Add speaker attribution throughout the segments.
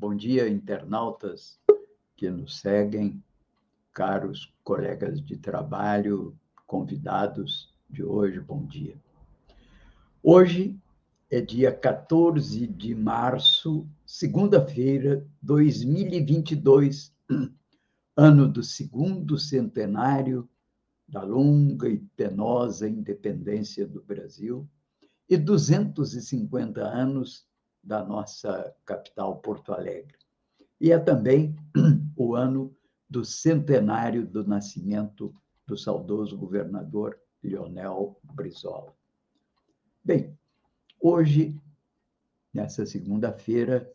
Speaker 1: Bom dia, internautas que nos seguem, caros colegas de trabalho, convidados de hoje, bom dia. Hoje é dia 14 de março, segunda-feira, 2022, ano do segundo centenário da longa e penosa independência do Brasil e 250 anos da nossa capital, Porto Alegre. E é também o ano do centenário do nascimento do saudoso governador Leonel Brizola. Bem, hoje, nessa segunda-feira,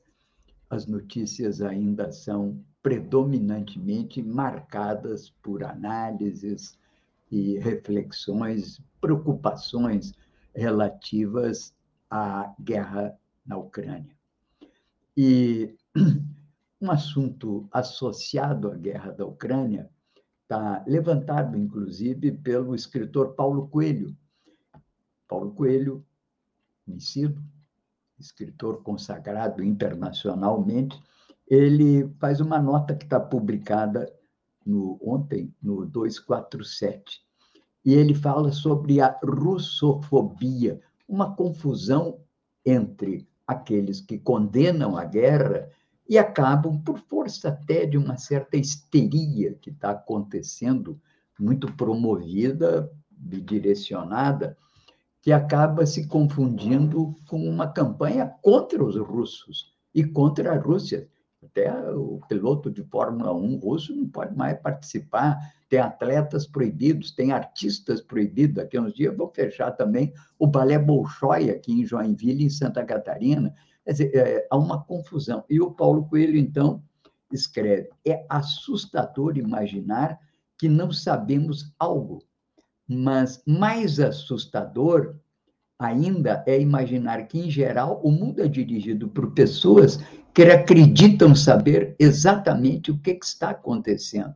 Speaker 1: as notícias ainda são predominantemente marcadas por análises e reflexões, preocupações relativas à guerra na Ucrânia. E um assunto associado à guerra da Ucrânia está levantado, inclusive, pelo escritor Paulo Coelho. Paulo Coelho, conhecido, escritor consagrado internacionalmente, ele faz uma nota que está publicada no, ontem, no 247, e ele fala sobre a russofobia, uma confusão entre aqueles que condenam a guerra e acabam, por força até de uma certa histeria que está acontecendo, muito promovida e direcionada, que acaba se confundindo com uma campanha contra os russos e contra a Rússia. Até o piloto de Fórmula 1 russo não pode mais participar tem atletas proibidos, tem artistas proibidos. Daqui a uns dias vou fechar também o Balé Bolshoi aqui em Joinville, em Santa Catarina. Quer dizer, é, há uma confusão. E o Paulo Coelho, então, escreve: é assustador imaginar que não sabemos algo, mas mais assustador ainda é imaginar que, em geral, o mundo é dirigido por pessoas que acreditam saber exatamente o que, está acontecendo.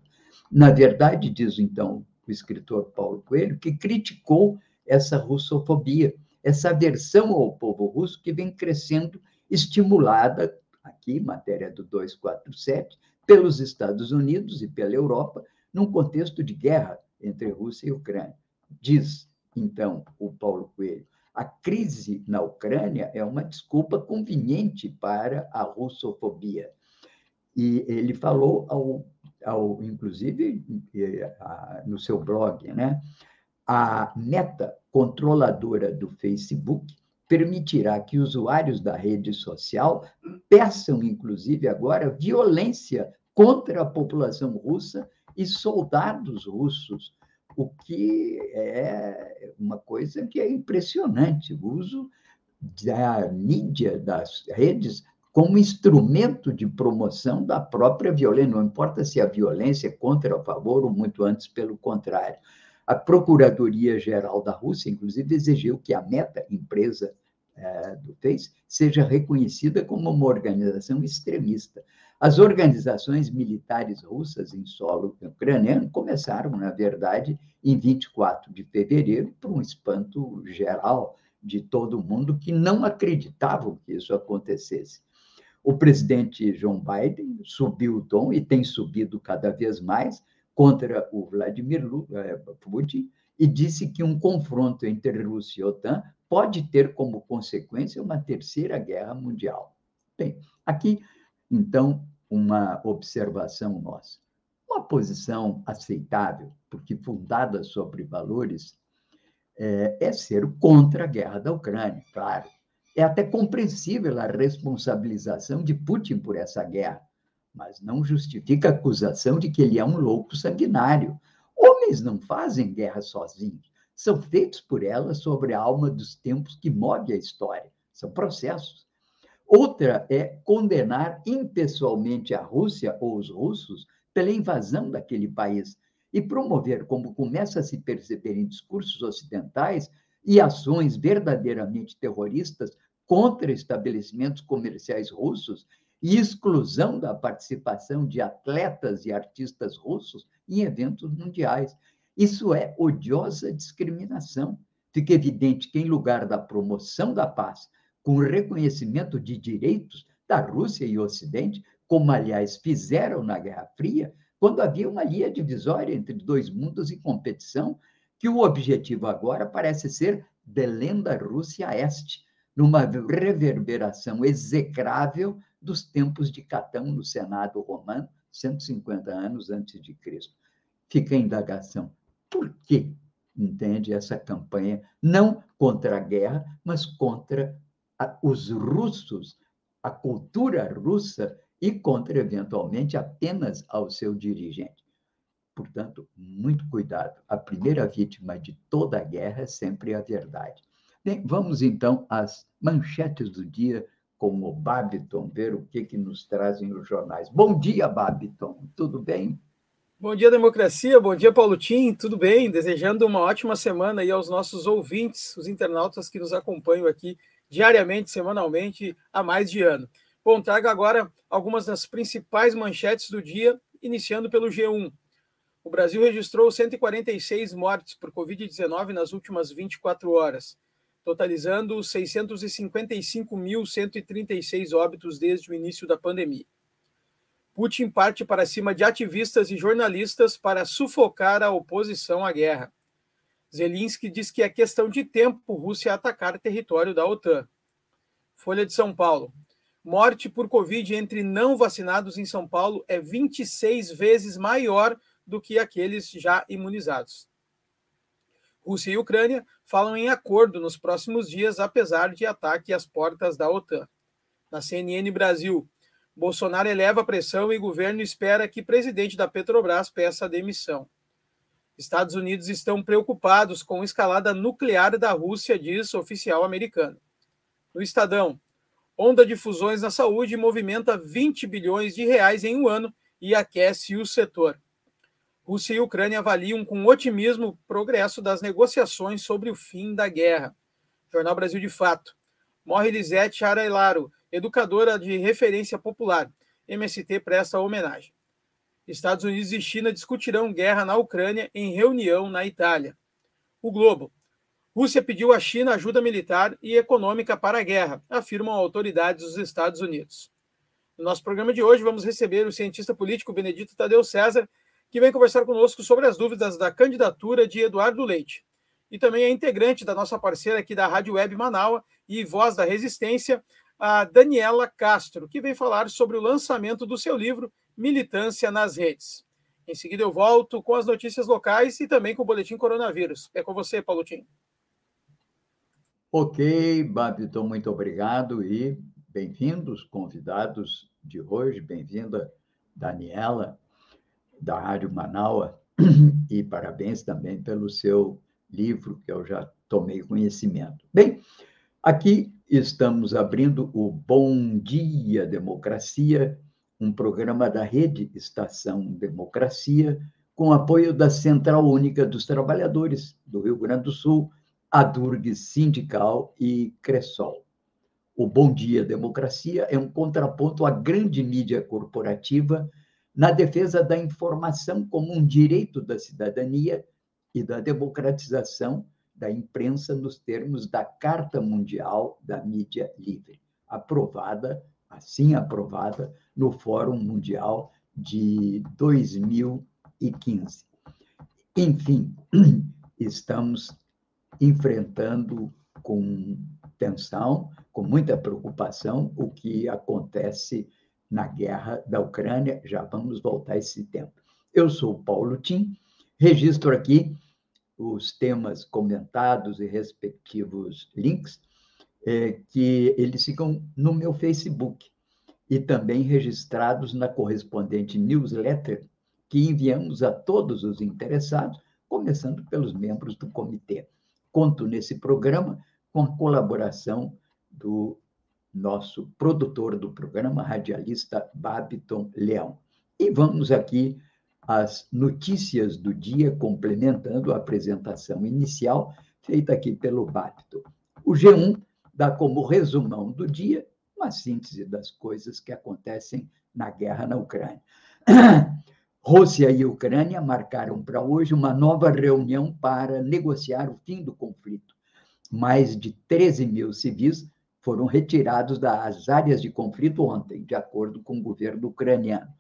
Speaker 1: Na verdade, diz então o escritor Paulo Coelho, que criticou essa russofobia, essa aversão ao povo russo que vem crescendo, estimulada, aqui, matéria do 247, pelos Estados Unidos e pela Europa, num contexto de guerra entre Rússia e Ucrânia. Diz, então, o Paulo Coelho, a crise na Ucrânia é uma desculpa conveniente para a russofobia. E ele falou ao ao, inclusive no seu blog, né? A meta controladora do Facebook permitirá que usuários da rede social peçam, inclusive agora, violência contra a população russa e soldados russos, o que é uma coisa que é impressionante. O uso da mídia, das redes, como instrumento de promoção da própria violência. Não importa se a violência é contra ou a favor, ou muito antes, pelo contrário. A Procuradoria-Geral da Rússia, inclusive, exigiu que a Meta, empresa é, do Face, seja reconhecida como uma organização extremista. As organizações militares russas em solo ucraniano começaram, na verdade, em 24 de fevereiro, por um espanto geral de todo mundo que não acreditavam que isso acontecesse. O presidente Joe Biden subiu o tom e tem subido cada vez mais contra o Vladimir eh, Putin e disse que um confronto entre Rússia e OTAN pode ter como consequência uma terceira guerra mundial. Bem, aqui, então, uma observação nossa. Uma posição aceitável, porque fundada sobre valores, é, é ser contra a guerra da Ucrânia, claro. É até compreensível a responsabilização de Putin por essa guerra, mas não justifica a acusação de que ele é um louco sanguinário. Homens não fazem guerra sozinhos, são feitos por ela sobre a alma dos tempos que move a história. São processos. Outra é condenar impessoalmente a Rússia ou os russos pela invasão daquele país e promover, como começa a se perceber em discursos ocidentais, e ações verdadeiramente terroristas contra estabelecimentos comerciais russos e exclusão da participação de atletas e artistas russos em eventos mundiais. Isso é odiosa discriminação. Fica evidente que, em lugar da promoção da paz, com o reconhecimento de direitos da Rússia e Ocidente, como, aliás, fizeram na Guerra Fria, quando havia uma linha divisória entre dois mundos em competição, que o objetivo agora parece ser Belém da Rússia Este, numa reverberação execrável dos tempos de Catão no Senado romano, 150 anos antes de Cristo. Fica a indagação. Por que, entende, essa campanha, não contra a guerra, mas contra os russos, a cultura russa e contra, eventualmente, apenas ao seu dirigente. Portanto, muito cuidado. A primeira vítima de toda a guerra é sempre a verdade. Bem, vamos então às manchetes do dia com o Babiton, ver o que, que nos trazem os jornais. Bom dia, Babiton, tudo bem?
Speaker 2: Bom dia, democracia. Bom dia, Paulo Tim. Tudo bem? Desejando uma ótima semana aí aos nossos ouvintes, os internautas que nos acompanham aqui diariamente, semanalmente, há mais de ano. Bom, trago agora algumas das principais manchetes do dia, iniciando pelo G1. O Brasil registrou 146 mortes por Covid-19 nas últimas 24 horas, totalizando 655.136 óbitos desde o início da pandemia. Putin parte para cima de ativistas e jornalistas para sufocar a oposição à guerra. Zelensky diz que é questão de tempo Rússia atacar território da OTAN. Folha de São Paulo. Morte por Covid entre não vacinados em São Paulo é 26 vezes maior do que aqueles já imunizados. Rússia e Ucrânia falam em acordo nos próximos dias, apesar de ataque às portas da OTAN. Na CNN Brasil, Bolsonaro eleva a pressão e governo espera que presidente da Petrobras peça demissão. Estados Unidos estão preocupados com escalada nuclear da Rússia, diz oficial americano. No Estadão, onda de fusões na saúde movimenta 20 bilhões de reais em um ano e aquece o setor. Rússia e Ucrânia avaliam com otimismo o progresso das negociações sobre o fim da guerra. Jornal Brasil de Fato. Morre Lisete Arailaro, educadora de referência popular. MST presta homenagem. Estados Unidos e China discutirão guerra na Ucrânia em reunião na Itália. O Globo. Rússia pediu à China ajuda militar e econômica para a guerra, afirmam autoridades dos Estados Unidos. No nosso programa de hoje, vamos receber o cientista político Benedito Tadeu César, que vem conversar conosco sobre as dúvidas da candidatura de Eduardo Leite. E também é integrante da nossa parceira aqui da Rádio Web Manaua e Voz da Resistência, a Daniela Castro, que vem falar sobre o lançamento do seu livro Militância nas Redes. Em seguida, eu volto com as notícias locais e também com o Boletim Coronavírus. É com você, Paulo Tim.
Speaker 1: Ok, Babiton, muito obrigado e bem-vindos, convidados de hoje. Bem-vinda, Daniela da Rádio Manaua, e parabéns também pelo seu livro, que eu já tomei conhecimento. Bem, aqui estamos abrindo o Bom Dia Democracia, um programa da Rede Estação Democracia, com apoio da Central Única dos Trabalhadores do Rio Grande do Sul, a Durg Sindical e Cressol. O Bom Dia Democracia é um contraponto à grande mídia corporativa na defesa da informação como um direito da cidadania e da democratização da imprensa nos termos da Carta Mundial da Mídia Livre, aprovada, assim aprovada, no Fórum Mundial de 2015. Enfim, estamos enfrentando com tensão, com muita preocupação, o que acontece na guerra da Ucrânia. Já vamos voltar a esse tempo. Eu sou Paulo Tim, registro aqui os temas comentados e respectivos links, é, que eles ficam no meu Facebook e também registrados na correspondente newsletter que enviamos a todos os interessados, começando pelos membros do comitê. Conto nesse programa com a colaboração do nosso produtor do programa, radialista Babiton Leão. E vamos aqui às notícias do dia, complementando a apresentação inicial feita aqui pelo Babiton. O G1 dá como resumão do dia uma síntese das coisas que acontecem na guerra na Ucrânia. Rússia e Ucrânia marcaram para hoje uma nova reunião para negociar o fim do conflito. Mais de 13 mil civis foram retirados das áreas de conflito ontem, de acordo com o governo ucraniano.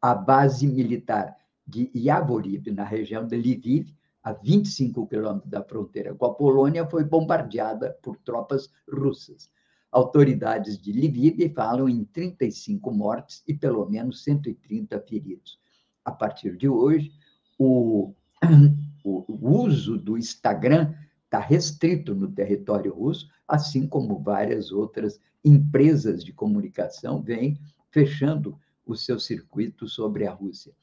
Speaker 1: A base militar de Yavoriv, na região de Lviv, a 25 quilômetros da fronteira com a Polônia, foi bombardeada por tropas russas. Autoridades de Lviv falam em 35 mortes e pelo menos 130 feridos. A partir de hoje, o, o, uso do Instagram está restrito no território russo, assim como várias outras empresas de comunicação vêm fechando o seu circuito sobre a Rússia.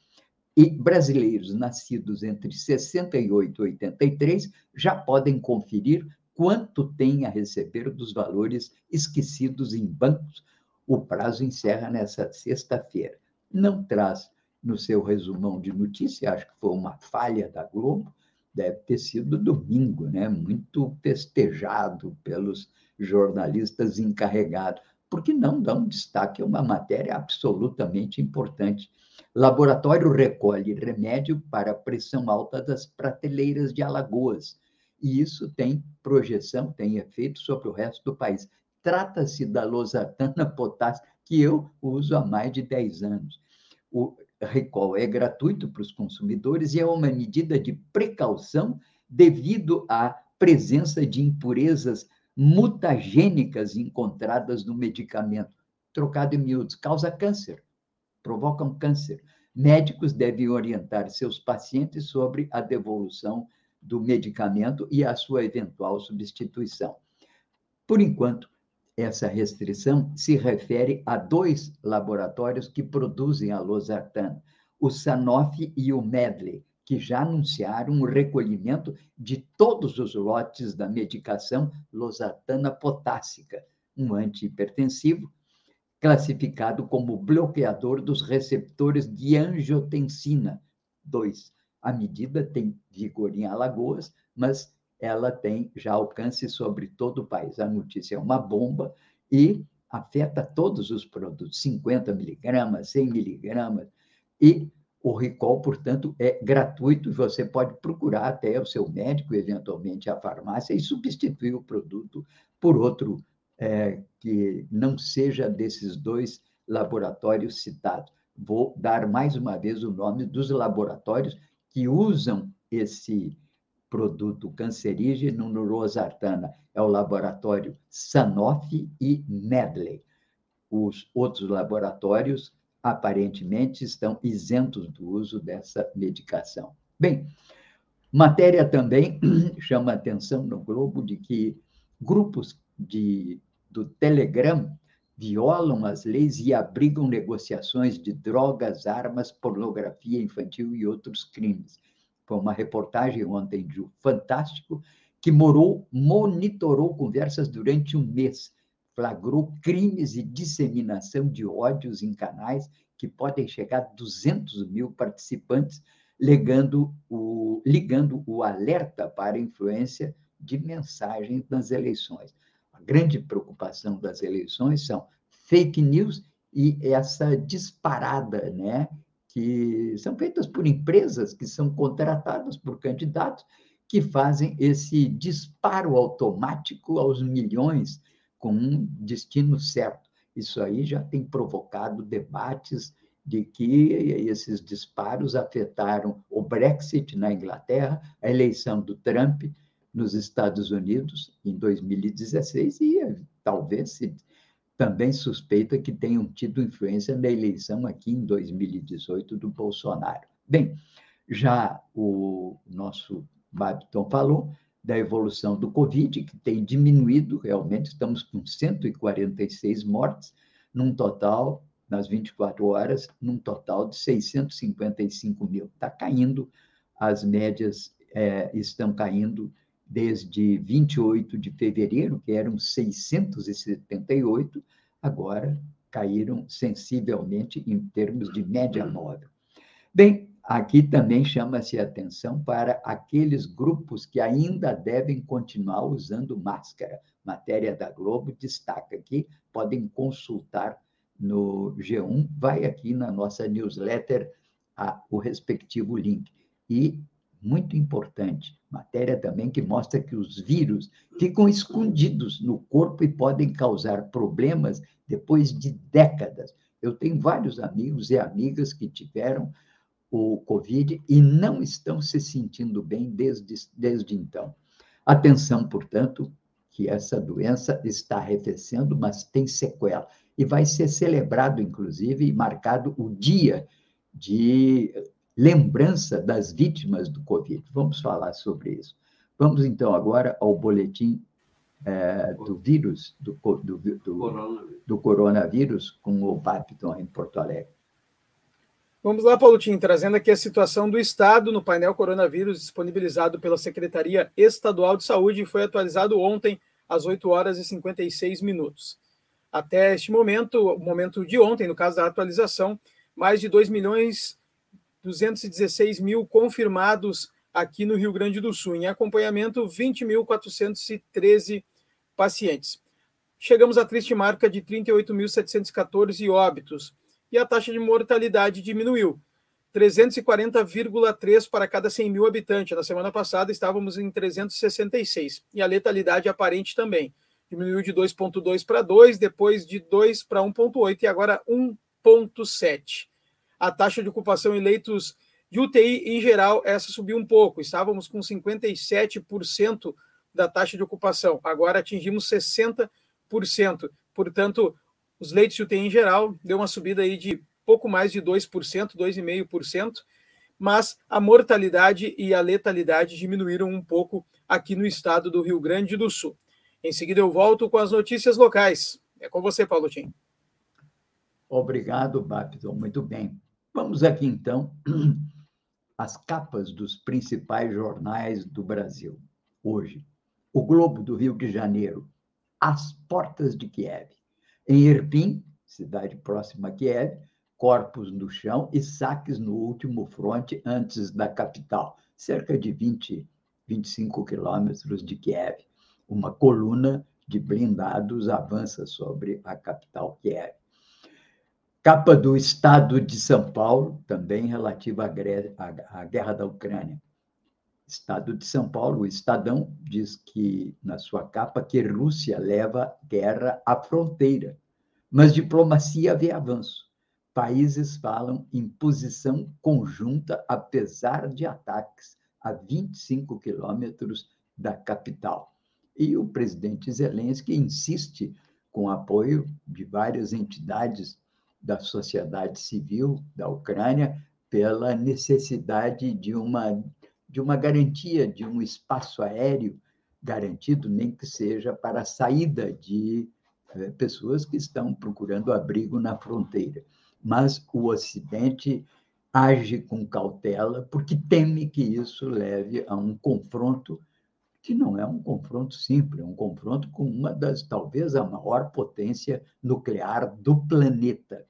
Speaker 1: E brasileiros nascidos entre 68 e 83 já podem conferir quanto tem a receber dos valores esquecidos em bancos. O prazo encerra nessa sexta-feira. Não traz no seu resumão de notícia, acho que foi uma falha da Globo, deve ter sido domingo, né? muito festejado pelos jornalistas encarregados, porque não dão destaque a uma matéria absolutamente importante. Laboratório recolhe remédio para pressão alta das prateleiras de Alagoas, e isso tem projeção, tem efeito sobre o resto do país. Trata-se da losartana potássica, que eu uso há mais de 10 anos. O, recall é gratuito para os consumidores e é uma medida de precaução devido à presença de impurezas mutagênicas encontradas no medicamento. Trocado em miúdos, causa câncer, provocam câncer. Médicos devem orientar seus pacientes sobre a devolução do medicamento e a sua eventual substituição. Por enquanto, essa restrição se refere a dois laboratórios que produzem a losartana, o Sanofi e o Medley, que já anunciaram o recolhimento de todos os lotes da medicação losartana potássica, um antihipertensivo classificado como bloqueador dos receptores de angiotensina 2. A medida tem vigor em Alagoas, mas ela tem já alcance sobre todo o país. A notícia é uma bomba e afeta todos os produtos, 50 miligramas, 100 miligramas, e o recall, portanto, é gratuito você pode procurar até o seu médico, eventualmente a farmácia, e substituir o produto por outro é, que não seja desses dois laboratórios citados. Vou dar mais uma vez o nome dos laboratórios que usam esse produto cancerígeno no rosartana. É o laboratório Sanofi e Medley. Os outros laboratórios, aparentemente, estão isentos do uso dessa medicação. Bem, matéria também chama atenção no Globo de que grupos de, do Telegram violam as leis e abrigam negociações de drogas, armas, pornografia infantil e outros crimes. Foi uma reportagem ontem de Fantástico, que morou, monitorou conversas durante um mês, flagrou crimes e disseminação de ódios em canais que podem chegar a 200 mil participantes, ligando o, ligando o alerta para influência de mensagens nas eleições. A grande preocupação das eleições são fake news e essa disparada né, que são feitas por empresas que são contratadas por candidatos que fazem esse disparo automático aos milhões com um destino certo. Isso aí já tem provocado debates de que esses disparos afetaram o Brexit na Inglaterra, a eleição do Trump nos Estados Unidos em 2016 e talvez se também suspeita que tenham tido influência na eleição aqui em 2018 do Bolsonaro. Bem, já o nosso Babiton falou da evolução do Covid, que tem diminuído realmente, estamos com 146 mortes, num total, nas 24 horas, num total de 655 mil. Está caindo, as médias é, estão caindo desde 28 de fevereiro, que eram 678, agora caíram sensivelmente em termos de média móvel. Bem, aqui também chama-se atenção para aqueles grupos que ainda devem continuar usando máscara. Matéria da Globo destaca aqui, podem consultar no G1, vai aqui na nossa newsletter a, o respectivo link. E, muito importante, matéria também que mostra que os vírus ficam escondidos no corpo e podem causar problemas depois de décadas. Eu tenho vários amigos e amigas que tiveram o Covid e não estão se sentindo bem desde, desde então. Atenção, portanto, que essa doença está arrefecendo, mas tem sequela. E vai ser celebrado, inclusive, e marcado o dia de lembrança das vítimas do Covid. Vamos falar sobre isso. Vamos, então, agora ao boletim é, do vírus, do, do, do, coronavírus. do, coronavírus, com o Vapton em Porto Alegre.
Speaker 2: Vamos lá, Paulotinho, trazendo aqui a situação do Estado no painel coronavírus disponibilizado pela Secretaria Estadual de Saúde e foi atualizado ontem às 8 horas e 56 minutos. Até este momento, o momento de ontem, no caso da atualização, mais de 2 milhões 216 mil confirmados aqui no Rio Grande do Sul. Em acompanhamento, 20.413 pacientes. Chegamos à triste marca de 38.714 óbitos e a taxa de mortalidade diminuiu. 340,3 para cada 100 mil habitantes. Na semana passada estávamos em 366. E a letalidade aparente também. Diminuiu de 2,2 para 2, depois de 2 para 1,8 e agora 1,7. A taxa de ocupação em leitos de UTI, em geral, essa subiu um pouco. Estávamos com 57% da taxa de ocupação. Agora atingimos 60%. Portanto, os leitos de UTI em geral deu uma subida aí de pouco mais de 2%, 2,5%, mas a mortalidade e a letalidade diminuíram um pouco aqui no estado do Rio Grande do Sul. Em seguida eu volto com as notícias locais. É com você, Paulo Tim.
Speaker 1: Obrigado, Bapton. Muito bem. Vamos aqui então às capas dos principais jornais do Brasil hoje. O Globo do Rio de Janeiro, às portas de Kiev. Em Irpin, cidade próxima a Kiev, corpos no chão e saques no último fronte antes da capital, cerca de 20, 25 quilômetros de Kiev. Uma coluna de blindados avança sobre a capital Kiev. Capa do Estado de São Paulo, também relativa à guerra da Ucrânia. Estado de São Paulo, o Estadão, diz que, na sua capa, que Rússia leva guerra à fronteira. Mas diplomacia vê avanço. Países falam em posição conjunta, apesar de ataques a 25 quilômetros da capital. E o presidente Zelensky insiste com apoio de várias entidades da sociedade civil da Ucrânia pela necessidade de uma de uma garantia de um espaço aéreo garantido, nem que seja para a saída de eh, pessoas que estão procurando abrigo na fronteira. Mas o Ocidente age com cautela porque teme que isso leve a um confronto que não é um confronto simples, é um confronto com uma das, talvez, a maior potência nuclear do planeta.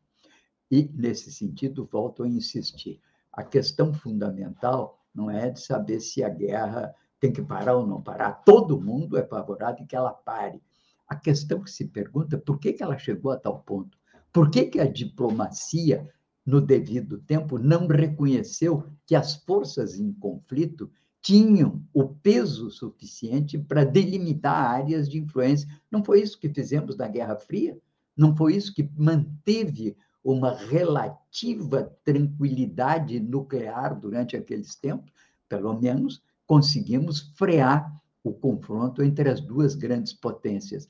Speaker 1: E, nesse sentido, volto a insistir: a questão fundamental não é de saber se a guerra tem que parar ou não parar. Todo mundo é favorável que ela pare. A questão que se pergunta é por que, que ela chegou a tal ponto? Por que, que a diplomacia, no devido tempo, não reconheceu que as forças em conflito tinham o peso suficiente para delimitar áreas de influência? Não foi isso que fizemos na Guerra Fria? Não foi isso que manteve uma relativa tranquilidade nuclear durante aqueles tempos, pelo menos conseguimos frear o confronto entre as duas grandes potências.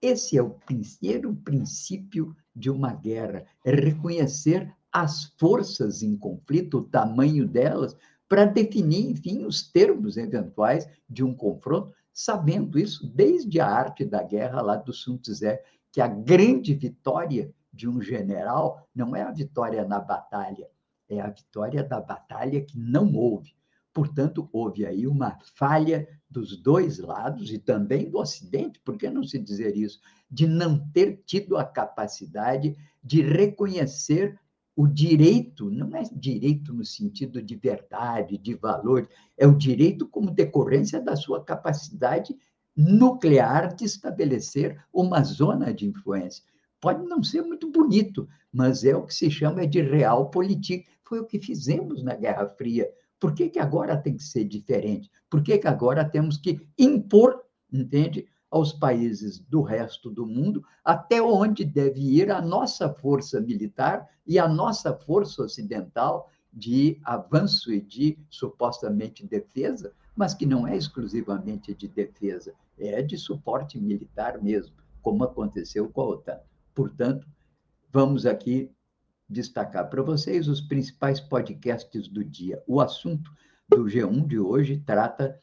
Speaker 1: Esse é o primeiro princípio de uma guerra, é reconhecer as forças em conflito, o tamanho delas, para definir, enfim, os termos eventuais de um confronto, sabendo isso desde a arte da guerra lá do Sun Tzu, que a grande vitória de um general não é a vitória na batalha, é a vitória da batalha que não houve. Portanto, houve aí uma falha dos dois lados e também do Ocidente, por que não se dizer isso? De não ter tido a capacidade de reconhecer o direito, não é direito no sentido de verdade, de valor, é o direito como decorrência da sua capacidade nuclear de estabelecer uma zona de influência. Pode não ser muito bonito, mas é o que se chama de realpolitik. Foi o que fizemos na Guerra Fria. Por que, que agora tem que ser diferente? Por que, que agora temos que impor, entende, aos países do resto do mundo até onde deve ir a nossa força militar e a nossa força ocidental de avanço e de supostamente defesa, mas que não é exclusivamente de defesa, é de suporte militar mesmo, como aconteceu com a OTAN. Portanto, vamos aqui destacar para vocês os principais podcasts do dia. O assunto do G1 de hoje trata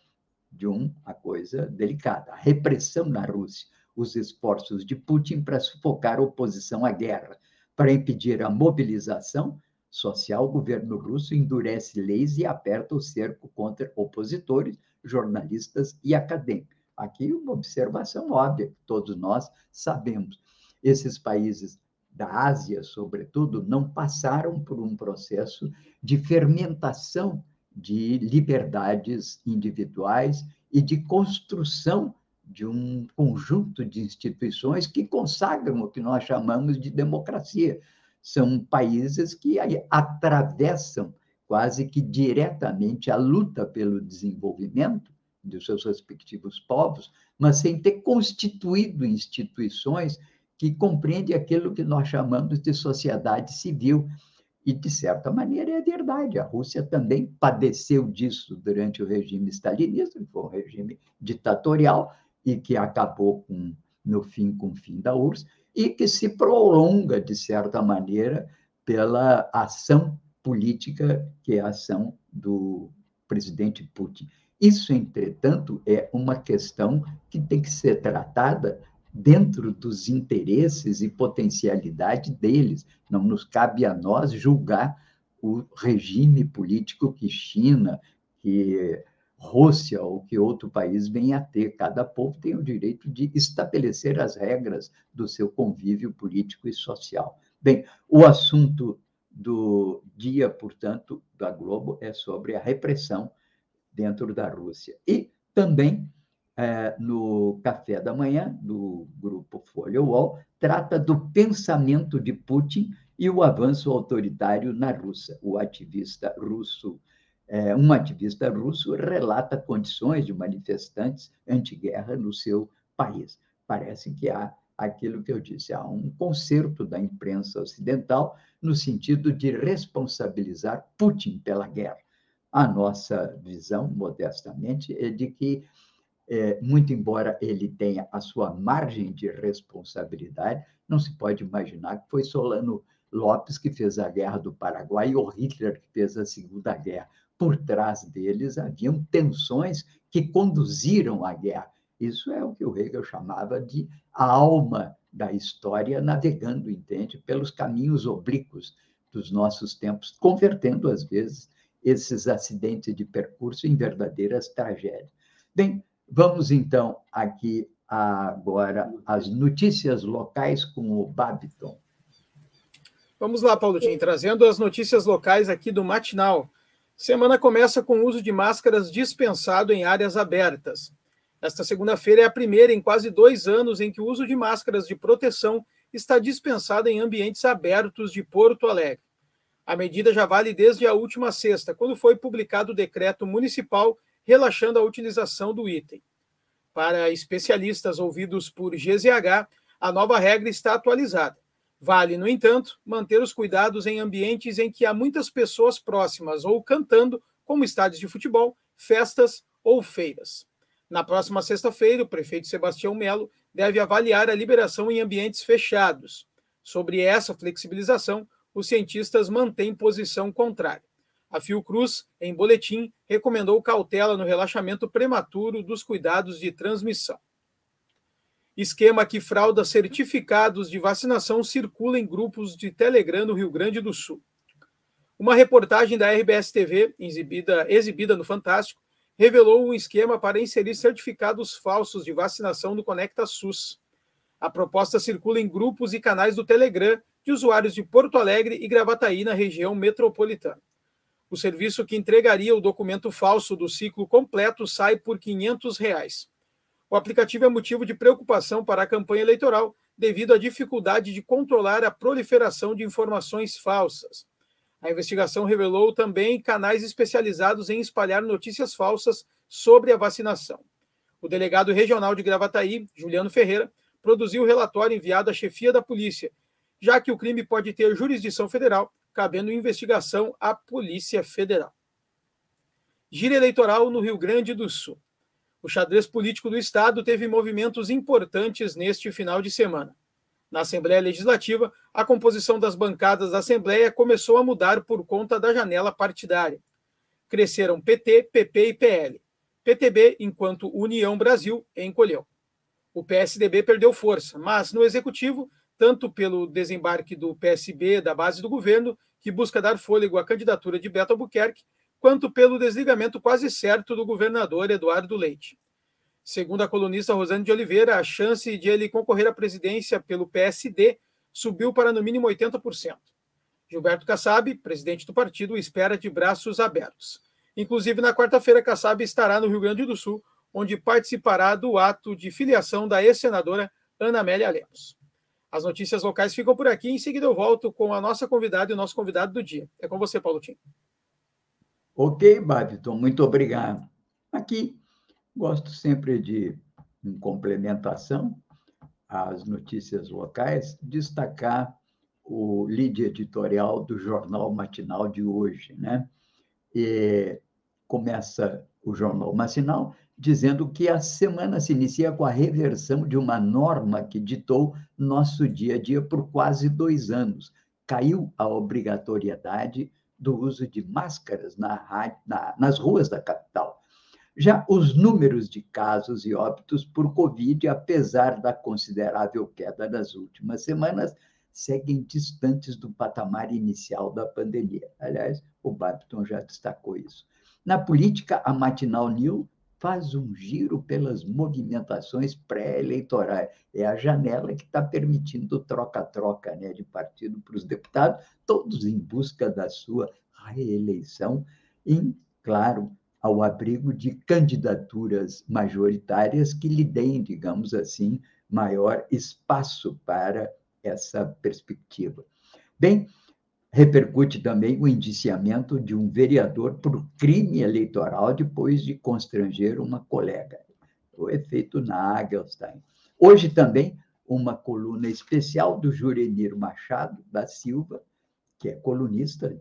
Speaker 1: de uma coisa delicada: a repressão na Rússia, os esforços de Putin para sufocar a oposição à guerra, para impedir a mobilização social, o governo russo endurece leis e aperta o cerco contra opositores, jornalistas e acadêmicos. Aqui uma observação óbvia, que todos nós sabemos. Esses países da Ásia, sobretudo, não passaram por um processo de fermentação de liberdades individuais e de construção de um conjunto de instituições que consagram o que nós chamamos de democracia. São países que atravessam quase que diretamente a luta pelo desenvolvimento dos seus respectivos povos, mas sem ter constituído instituições que compreendem aquilo que nós chamamos de sociedade civil, e, de certa maneira, é verdade. A Rússia também padeceu disso durante o regime stalinista, que foi um regime ditatorial e que acabou com, no fim com o fim da URSS, e que se prolonga, de certa maneira, pela ação política, que é a ação do presidente Putin. Isso, entretanto, é uma questão que tem que ser tratada dentro dos interesses e potencialidade deles. Não nos cabe a nós julgar o regime político que China, que Rússia ou que outro país venha a ter. Cada povo tem o direito de estabelecer as regras do seu convívio político e social. Bem, o assunto do dia, portanto, da Globo é sobre a repressão dentro da Rússia. E também é, no café da manhã, do grupo Folha UOL, trata do pensamento de Putin e o avanço autoritário na Rússia. O ativista russo, é, um ativista russo relata condições de manifestantes anti-guerra no seu país. Parece que há aquilo que eu disse, há um conserto da imprensa ocidental no sentido de responsabilizar Putin pela guerra. A nossa visão, modestamente, é de que é, muito embora ele tenha a sua margem de responsabilidade, não se pode imaginar que foi Solano Lopes que fez a Guerra do Paraguai ou Hitler que fez a Segunda Guerra. Por trás deles haviam tensões que conduziram à guerra. Isso é o que o Hegel chamava de a alma da história navegando, entende, pelos caminhos oblíquos dos nossos tempos, convertendo, às vezes, esses acidentes de percurso em verdadeiras tragédias. Bem, Vamos então aqui agora às notícias locais com o Babiton.
Speaker 2: Vamos lá, Paulo Tim, trazendo as notícias locais aqui do Matinal. Semana começa com o uso de máscaras dispensado em áreas abertas. Esta segunda-feira é a primeira em quase dois anos em que o uso de máscaras de proteção está dispensado em ambientes abertos de Porto Alegre. A medida já vale desde a última sexta, quando foi publicado o decreto municipal relaxando a utilização do item. Para especialistas ouvidos por GZH, a nova regra está atualizada. Vale, no entanto, manter os cuidados em ambientes em que há muitas pessoas próximas ou cantando, como estádios de futebol, festas ou feiras. Na próxima sexta-feira, o prefeito Sebastião Melo deve avaliar a liberação em ambientes fechados. Sobre essa flexibilização, os cientistas mantêm posição contrária. A Fiocruz, em boletim, recomendou cautela no relaxamento prematuro dos cuidados de transmissão. Esquema que frauda certificados de vacinação circula em grupos de Telegram no Rio Grande do Sul. Uma reportagem da RBS TV, exibida, exibida no Fantástico, revelou um esquema para inserir certificados falsos de vacinação no Conecta SUS. A proposta circula em grupos e canais do Telegram de usuários de Porto Alegre e Gravataí, na região metropolitana. O serviço que entregaria o documento falso do ciclo completo sai por 500 reais. O aplicativo é motivo de preocupação para a campanha eleitoral devido à dificuldade de controlar a proliferação de informações falsas. A investigação revelou também canais especializados em espalhar notícias falsas sobre a vacinação. O delegado regional de Gravataí, Juliano Ferreira, produziu o relatório enviado à chefia da polícia, já que o crime pode ter jurisdição federal, cabendo investigação à Polícia Federal. Gira eleitoral no Rio Grande do Sul. O xadrez político do Estado teve movimentos importantes neste final de semana. Na Assembleia Legislativa, a composição das bancadas da Assembleia começou a mudar por conta da janela partidária. Cresceram PT, PP e PL. PTB, enquanto União Brasil, encolheu. O PSDB perdeu força, mas no executivo, tanto pelo desembarque do PSB da base do governo, que busca dar fôlego à candidatura de Beto Albuquerque, quanto pelo desligamento quase certo do governador Eduardo Leite. Segundo a colunista Rosane de Oliveira, a chance de ele concorrer à presidência pelo PSD subiu para no mínimo 80%. Gilberto Kassab, presidente do partido, espera de braços abertos. Inclusive, na quarta-feira, Kassab estará no Rio Grande do Sul, onde participará do ato de filiação da ex-senadora Ana Amélia Lemos. As notícias locais ficam por aqui. Em seguida, eu volto com a nossa convidada e o nosso convidado do dia. É com você, Paulo Tim.
Speaker 1: Ok, Babiton, muito obrigado. Aqui Gosto sempre de, em complementação às notícias locais, destacar o lead editorial do Jornal Matinal de hoje. Né? E começa o Jornal Matinal dizendo que a semana se inicia com a reversão de uma norma que ditou nosso dia a dia por quase dois anos. Caiu a obrigatoriedade do uso de máscaras na, na, nas ruas da capital. Já os números de casos e óbitos por Covid, apesar da considerável queda nas últimas semanas, seguem distantes do patamar inicial da pandemia. Aliás, o Babton já destacou isso. Na política, a Matinal New faz um giro pelas movimentações pré-eleitorais. É a janela que está permitindo troca-troca né, de partido para os deputados, todos em busca da sua reeleição, em, claro, ao abrigo de candidaturas majoritárias que lhe deem, digamos assim, maior espaço para essa perspectiva. Bem, repercute também o indiciamento de um vereador por crime eleitoral depois de constranger uma colega. O efeito Nagelstein. Hoje também uma coluna especial do Jurenir Machado da Silva, que é colunista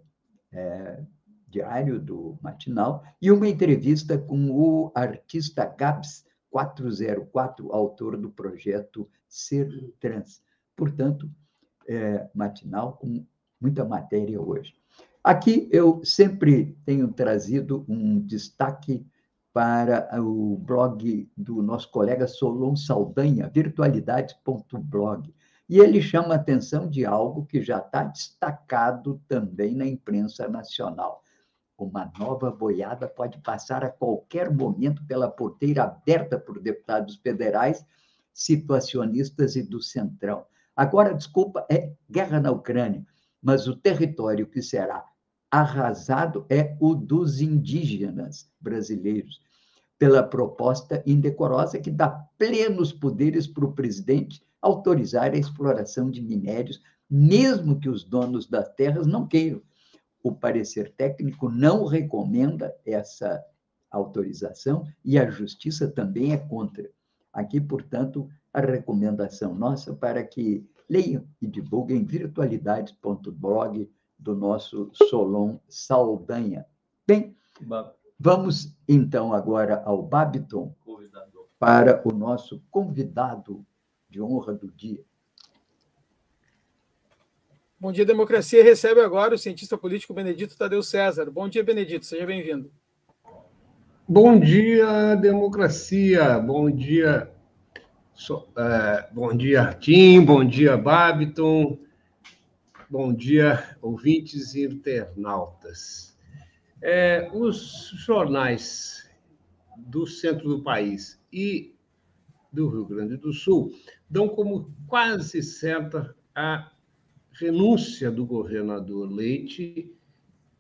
Speaker 1: é, diário do Matinal, e uma entrevista com o artista Gabs 404, autor do projeto Ser Trans. Portanto, é, Matinal com muita matéria hoje. Aqui eu sempre tenho trazido um destaque para o blog do nosso colega Solon Saldanha, virtualidades.blog. E ele chama a atenção de algo que já está destacado também na imprensa nacional. Uma nova boiada pode passar a qualquer momento pela porteira aberta por deputados federais, situacionistas e do Centrão. Agora, desculpa, é guerra na Ucrânia, mas o território que será arrasado é o dos indígenas brasileiros, pela proposta indecorosa que dá plenos poderes para o presidente autorizar a exploração de minérios, mesmo que os donos das terras não queiram o parecer técnico não recomenda essa autorização e a justiça também é contra. Aqui, portanto, a recomendação nossa para que leiam e divulguem virtualidades.blog do nosso Solon Saldanha. Bem, vamos então agora ao Babiton para o nosso convidado de honra do dia.
Speaker 2: Bom dia, democracia. Recebe agora o cientista político Benedito Tadeu César. Bom dia, Benedito. Seja bem-vindo.
Speaker 3: Bom dia, democracia. Bom dia, so, é, bom dia, Artim. Bom dia, Babiton. bom dia, ouvintes e internautas. É, os jornais do centro do país e do Rio Grande do Sul dão como quase certa a renúncia do governador Leite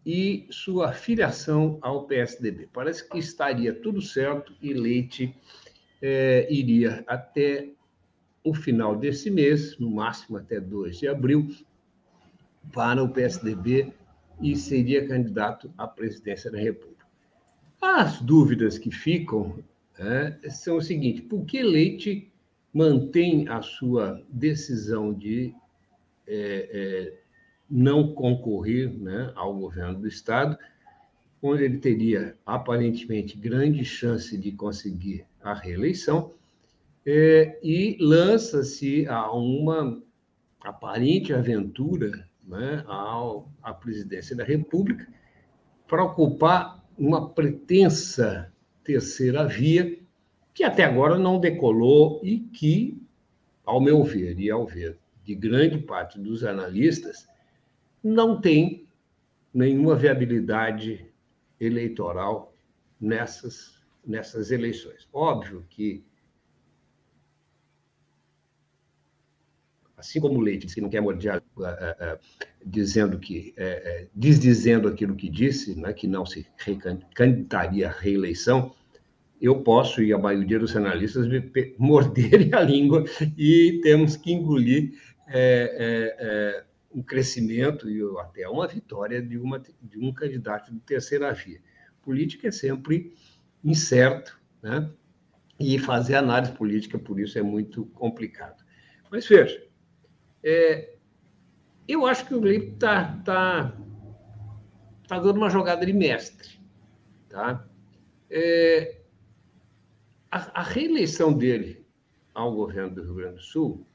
Speaker 3: e sua filiação ao PSDB. Parece que estaria tudo certo e Leite é, iria até o final desse mês, no máximo até 2 de abril, para o PSDB e seria candidato à presidência da República. As dúvidas que ficam é, são o seguinte: por que Leite mantém a sua decisão de é, é, não concorrer né, ao governo do Estado, onde ele teria aparentemente grande chance de conseguir a reeleição, é, e lança-se a uma aparente aventura né, ao, à presidência da República para ocupar uma pretensa terceira via que até agora não decolou e que, ao meu ver e ao ver de grande parte dos analistas, não tem nenhuma viabilidade eleitoral nessas, nessas eleições. Óbvio que, assim como o Leite disse que não quer morder, uh, uh, dizendo que, uh, desdizendo aquilo que disse, né, que não se candidataria à reeleição, eu posso, e a maioria dos analistas, morderem a língua e temos que engolir é, um crescimento e até uma vitória de, uma, de um candidato de terceira via. Política é sempre incerto, né? e fazer análise política, por isso, é muito complicado. Mas veja, é, eu acho que o Felipe está tá, tá dando uma jogada de mestre. Tá? É, a, a reeleição dele ao governo do Rio Grande do Sul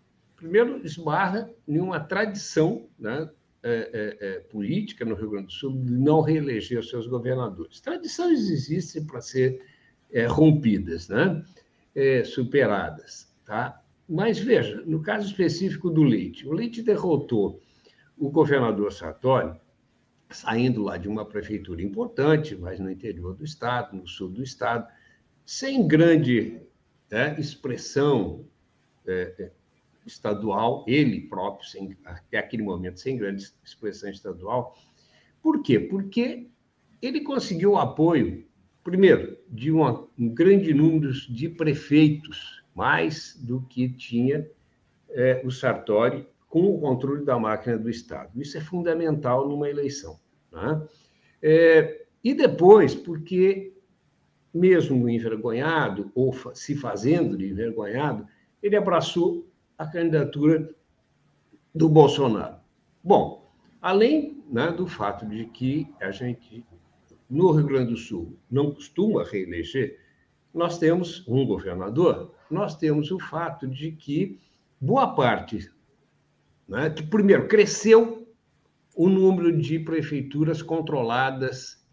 Speaker 3: primeiro, esbarra em uma tradição né, é, é, é, política no Rio Grande do Sul de não reeleger os seus governadores. Tradições existem para ser é, rompidas, né, é, superadas. Tá? Mas veja, no caso específico do Leite, o Leite derrotou o governador Sartori, saindo lá de uma prefeitura importante, mas no interior do estado, no sul do estado, sem grande né, expressão é, estadual, ele próprio, sem, até aquele momento, sem grande expressão estadual. Por quê? Porque ele conseguiu o apoio, primeiro, de uma, um grande número de prefeitos, mais do que tinha é, o Sartori com o controle da máquina do Estado. Isso é fundamental numa eleição. Né? É, e depois, porque, mesmo envergonhado, ou se fazendo de envergonhado, ele abraçou a candidatura do Bolsonaro. Bom, além né, do fato de que a gente, no Rio Grande do Sul, não costuma reeleger, nós temos um governador, nós temos o fato de que boa parte, né, que primeiro cresceu o número de prefeituras controladas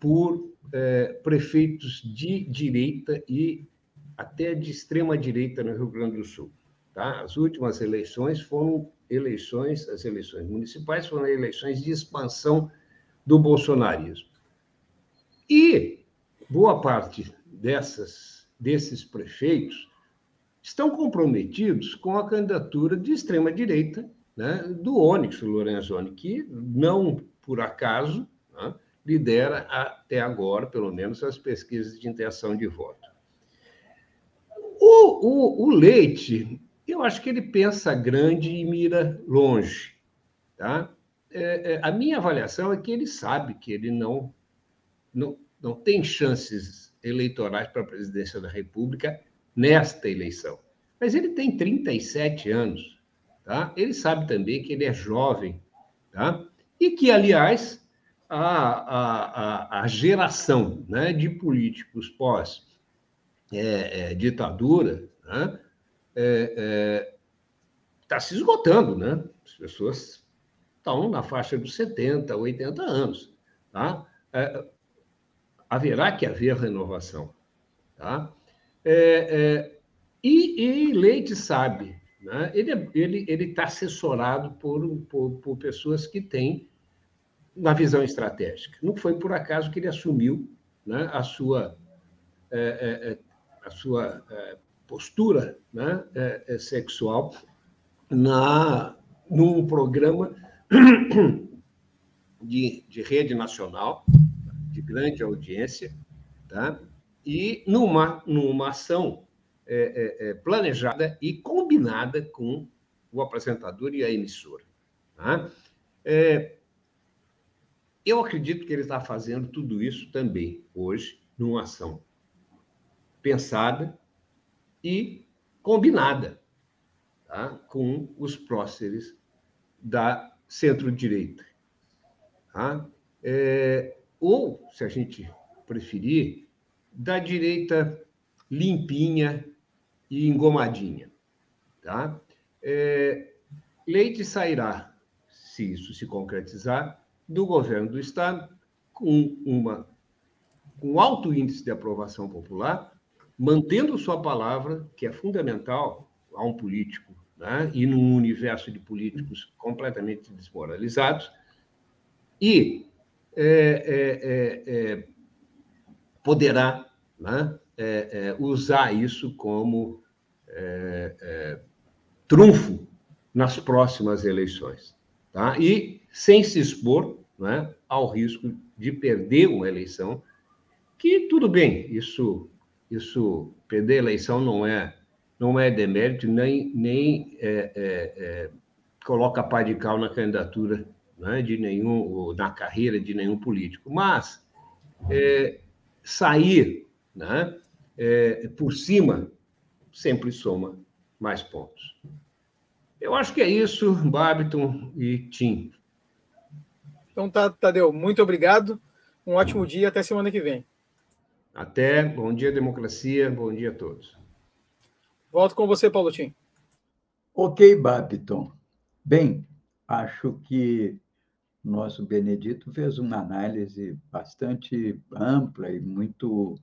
Speaker 3: por é, prefeitos de direita e até de extrema direita no Rio Grande do Sul. Tá? As últimas eleições foram eleições, as eleições municipais foram eleições de expansão do bolsonarismo. E boa parte dessas, desses prefeitos estão comprometidos com a candidatura de extrema-direita né, do Onyx Lorenzoni, que não por acaso né, lidera até agora, pelo menos, as pesquisas de intenção de voto. O, o, o Leite eu acho que ele pensa grande e mira longe. Tá? É, é, a minha avaliação é que ele sabe que ele não, não, não tem chances eleitorais para a presidência da República nesta eleição. Mas ele tem 37 anos. Tá? Ele sabe também que ele é jovem. Tá? E que, aliás, a, a, a, geração né, de políticos pós-ditadura é, é, né, está é, é, tá se esgotando, né? As pessoas estão na faixa dos 70, 80 anos, tá? É, haverá que haver renovação, tá? É, e, e, Leite sabe né, ele está ele, ele tá assessorado por, por, por pessoas que têm uma visão estratégica. Não foi por acaso que ele assumiu né, a sua, é, é a sua é, postura né, é, é, sexual na, num programa de, de rede nacional, de grande audiência, tá? e numa, numa ação é, é, planejada e combinada com o apresentador e a emissora. Tá? É, eu acredito que ele está fazendo tudo isso também hoje, numa ação pensada e combinada tá? com os próceres da centro-direita. Tá? É, ou, se a gente preferir, da direita limpinha e engomadinha. Tá? É, Leite sairá, se isso se concretizar, do governo do Estado com uma com alto índice de aprovação popular, mantendo sua palavra, que é fundamental a um político, né? e num universo de políticos completamente desmoralizados, e é, é, é, é poderá né? É, é, usar isso como trunfo nas próximas eleições. Tá? E sem se expor né, ao risco de perder uma eleição, que tudo bem, isso, isso perder a eleição não é não é demérito, nem, nem é, é, é, coloca pá de cal na candidatura né, de nenhum, na carreira de nenhum político. Mas é, sair né, é, por cima sempre soma mais pontos. Eu acho que é isso, Babiton e Tim.
Speaker 2: Então, tá, Tadeu, muito obrigado. Um ótimo dia, até semana que vem.
Speaker 3: Até, bom dia, democracia, bom dia a todos.
Speaker 2: Volto com você, Paulo Tim.
Speaker 1: Ok, Babiton. Bem, acho que nosso Benedito fez uma análise bastante ampla e muito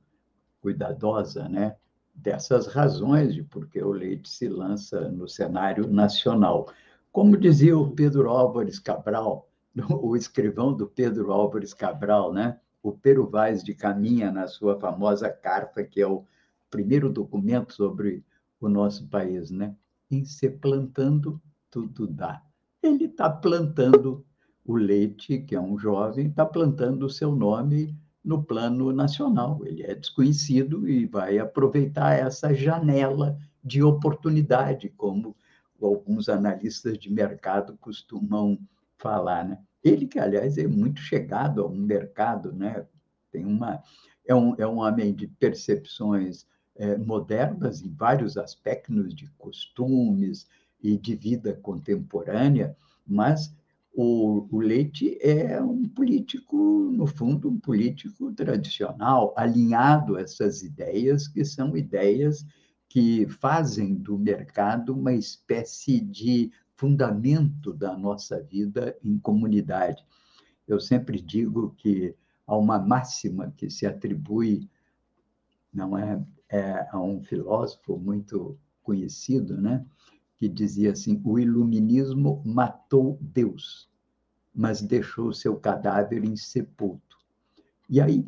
Speaker 1: cuidadosa, né? Dessas razões de por que o leite se lança no cenário nacional. Como dizia o Pedro Álvares Cabral, o escrivão do Pedro Álvares Cabral, né? O Pero Vaz de Caminha, na sua famosa carta, que é o primeiro documento sobre o nosso país, né? Em se plantando, tudo dá. Ele está plantando o Leite, que é um jovem, está plantando o seu nome no plano nacional. Ele é desconhecido e vai aproveitar essa janela de oportunidade, como alguns analistas de mercado costumam falar, né? Ele que, aliás, é muito chegado a um mercado, né? Tem uma é um, é um homem de percepções é, modernas em vários aspectos de costumes e de vida contemporânea, mas o, o Leite é um político, no fundo, um político tradicional, alinhado a essas ideias, que são ideias que fazem do mercado uma espécie de fundamento da nossa vida em comunidade. Eu sempre digo que há uma máxima que se atribui não é, é a um filósofo muito conhecido, né? que dizia assim: o iluminismo matou Deus, mas deixou seu cadáver insepulto. E aí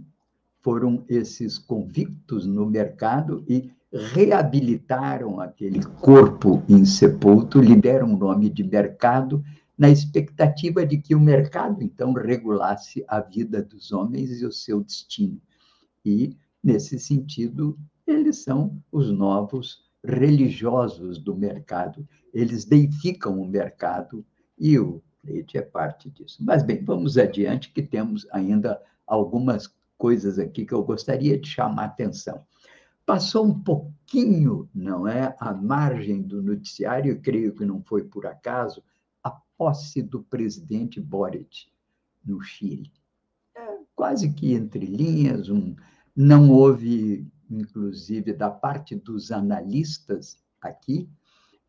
Speaker 1: foram esses convictos no mercado e reabilitaram aquele corpo insepulto, lhe deram o nome de mercado, na expectativa de que o mercado, então, regulasse a vida dos homens e o seu destino. E, nesse sentido, eles são os novos religiosos do mercado. Eles deificam o mercado e o leite é parte disso. Mas, bem, vamos adiante, que temos ainda algumas coisas aqui que eu gostaria de chamar atenção. Passou um pouquinho, não é, à margem do noticiário, creio que não foi por acaso, a posse do presidente Boric no Chile. É, quase que entre linhas, um, não houve inclusive da parte dos analistas aqui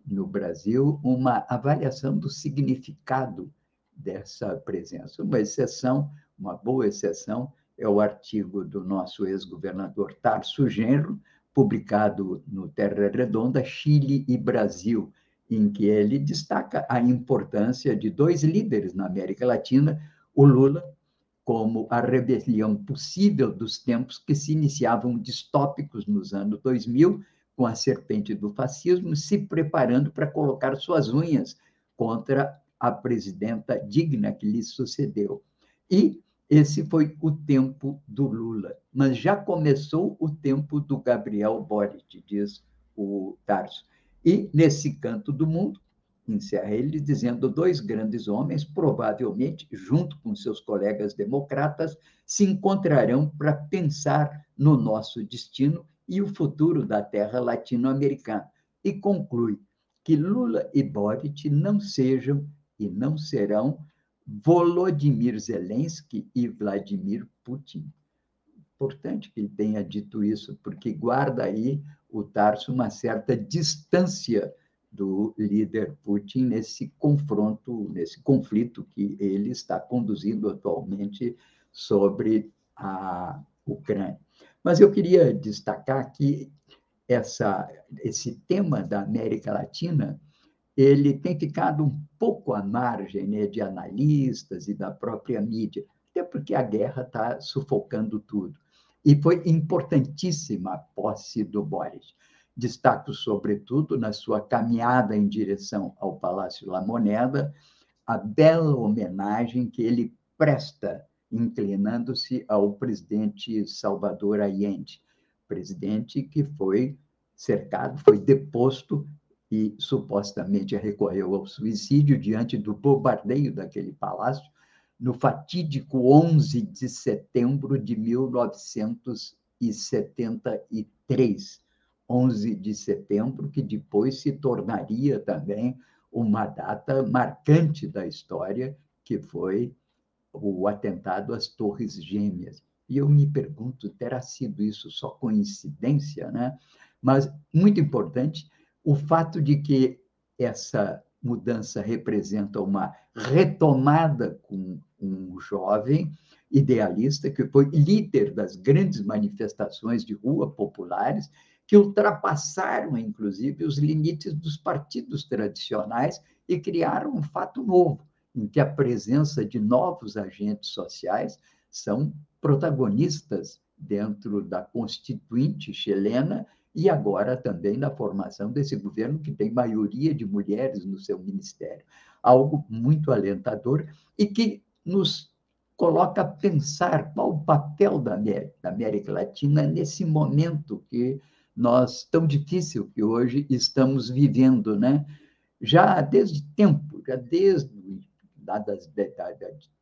Speaker 1: no Brasil, uma avaliação do significado dessa presença. Uma exceção, uma boa exceção, é o artigo do nosso ex-governador Tarso Genro, publicado no Terra Redonda, Chile e Brasil, em que ele destaca a importância de dois líderes na América Latina, o Lula, como a rebelião possível dos tempos que se iniciavam distópicos nos anos 2000, com a serpente do fascismo, se preparando para colocar suas unhas contra a presidenta digna que lhe sucedeu. E esse foi o tempo do Lula. Mas já começou o tempo do Gabriel Boric, diz o Tarso. E nesse canto do mundo, encerra ele dizendo: dois grandes homens, provavelmente, junto com seus colegas democratas, se encontrarão para pensar no nosso destino e o futuro da terra latino-americana. E conclui que Lula e Boric não sejam e não serão Volodymyr Zelensky e Vladimir Putin. Importante que ele tenha dito isso, porque guarda aí o Tarso uma certa distância do líder Putin nesse confronto, nesse conflito que ele está conduzindo atualmente sobre a Ucrânia. Mas eu queria destacar que essa, esse tema da América Latina ele tem ficado um pouco à margem né, de analistas e da própria mídia, até porque a guerra está sufocando tudo. E foi importantíssima a posse do Boris. Destaco, sobretudo, na sua caminhada em direção ao Palácio La Moneda, a bela homenagem que ele presta, inclinando-se ao presidente Salvador Allende, presidente que foi cercado, foi deposto e supostamente recorreu ao suicídio diante do bombardeio daquele palácio no fatídico 11 de setembro de 1973. 11 de setembro, que depois se tornaria também uma data marcante da história, que foi o atentado às Torres Gêmeas. E eu me pergunto, terá sido isso só coincidência, né? Mas muito importante o fato de que essa mudança representa uma retomada com um jovem idealista que foi líder das grandes manifestações de rua populares que ultrapassaram inclusive os limites dos partidos tradicionais e criaram um fato novo em que a presença de novos agentes sociais são protagonistas dentro da constituinte chilena e agora também na formação desse governo que tem maioria de mulheres no seu ministério. Algo muito alentador e que nos coloca a pensar qual o papel da América, da América Latina nesse momento que nós tão difícil que hoje estamos vivendo, né? Já desde tempo, já desde de, de, de,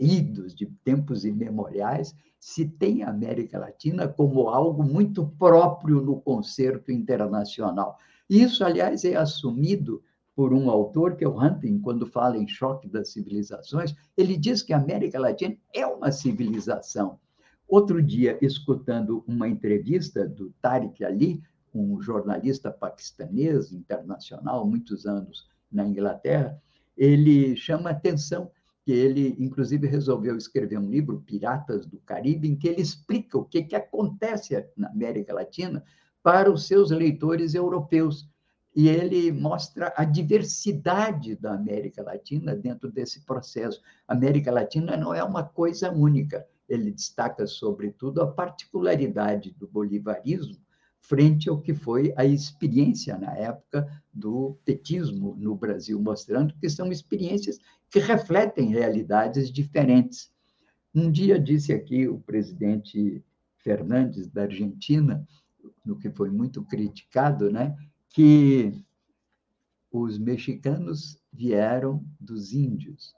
Speaker 1: idos de tempos imemoriais, se tem a América Latina como algo muito próprio no concerto internacional. Isso, aliás, é assumido por um autor, que é o Hunting, quando fala em choque das civilizações, ele diz que a América Latina é uma civilização. Outro dia, escutando uma entrevista do Tariq Ali, um jornalista paquistanês internacional, muitos anos na Inglaterra, ele chama atenção que ele, inclusive, resolveu escrever um livro, Piratas do Caribe, em que ele explica o que, que acontece na América Latina para os seus leitores europeus. E ele mostra a diversidade da América Latina dentro desse processo. A América Latina não é uma coisa única. Ele destaca, sobretudo, a particularidade do bolivarismo frente ao que foi a experiência na época do petismo no Brasil, mostrando que são experiências que refletem realidades diferentes. Um dia disse aqui o presidente Fernandes da Argentina, no que foi muito criticado, né, que os mexicanos vieram dos índios,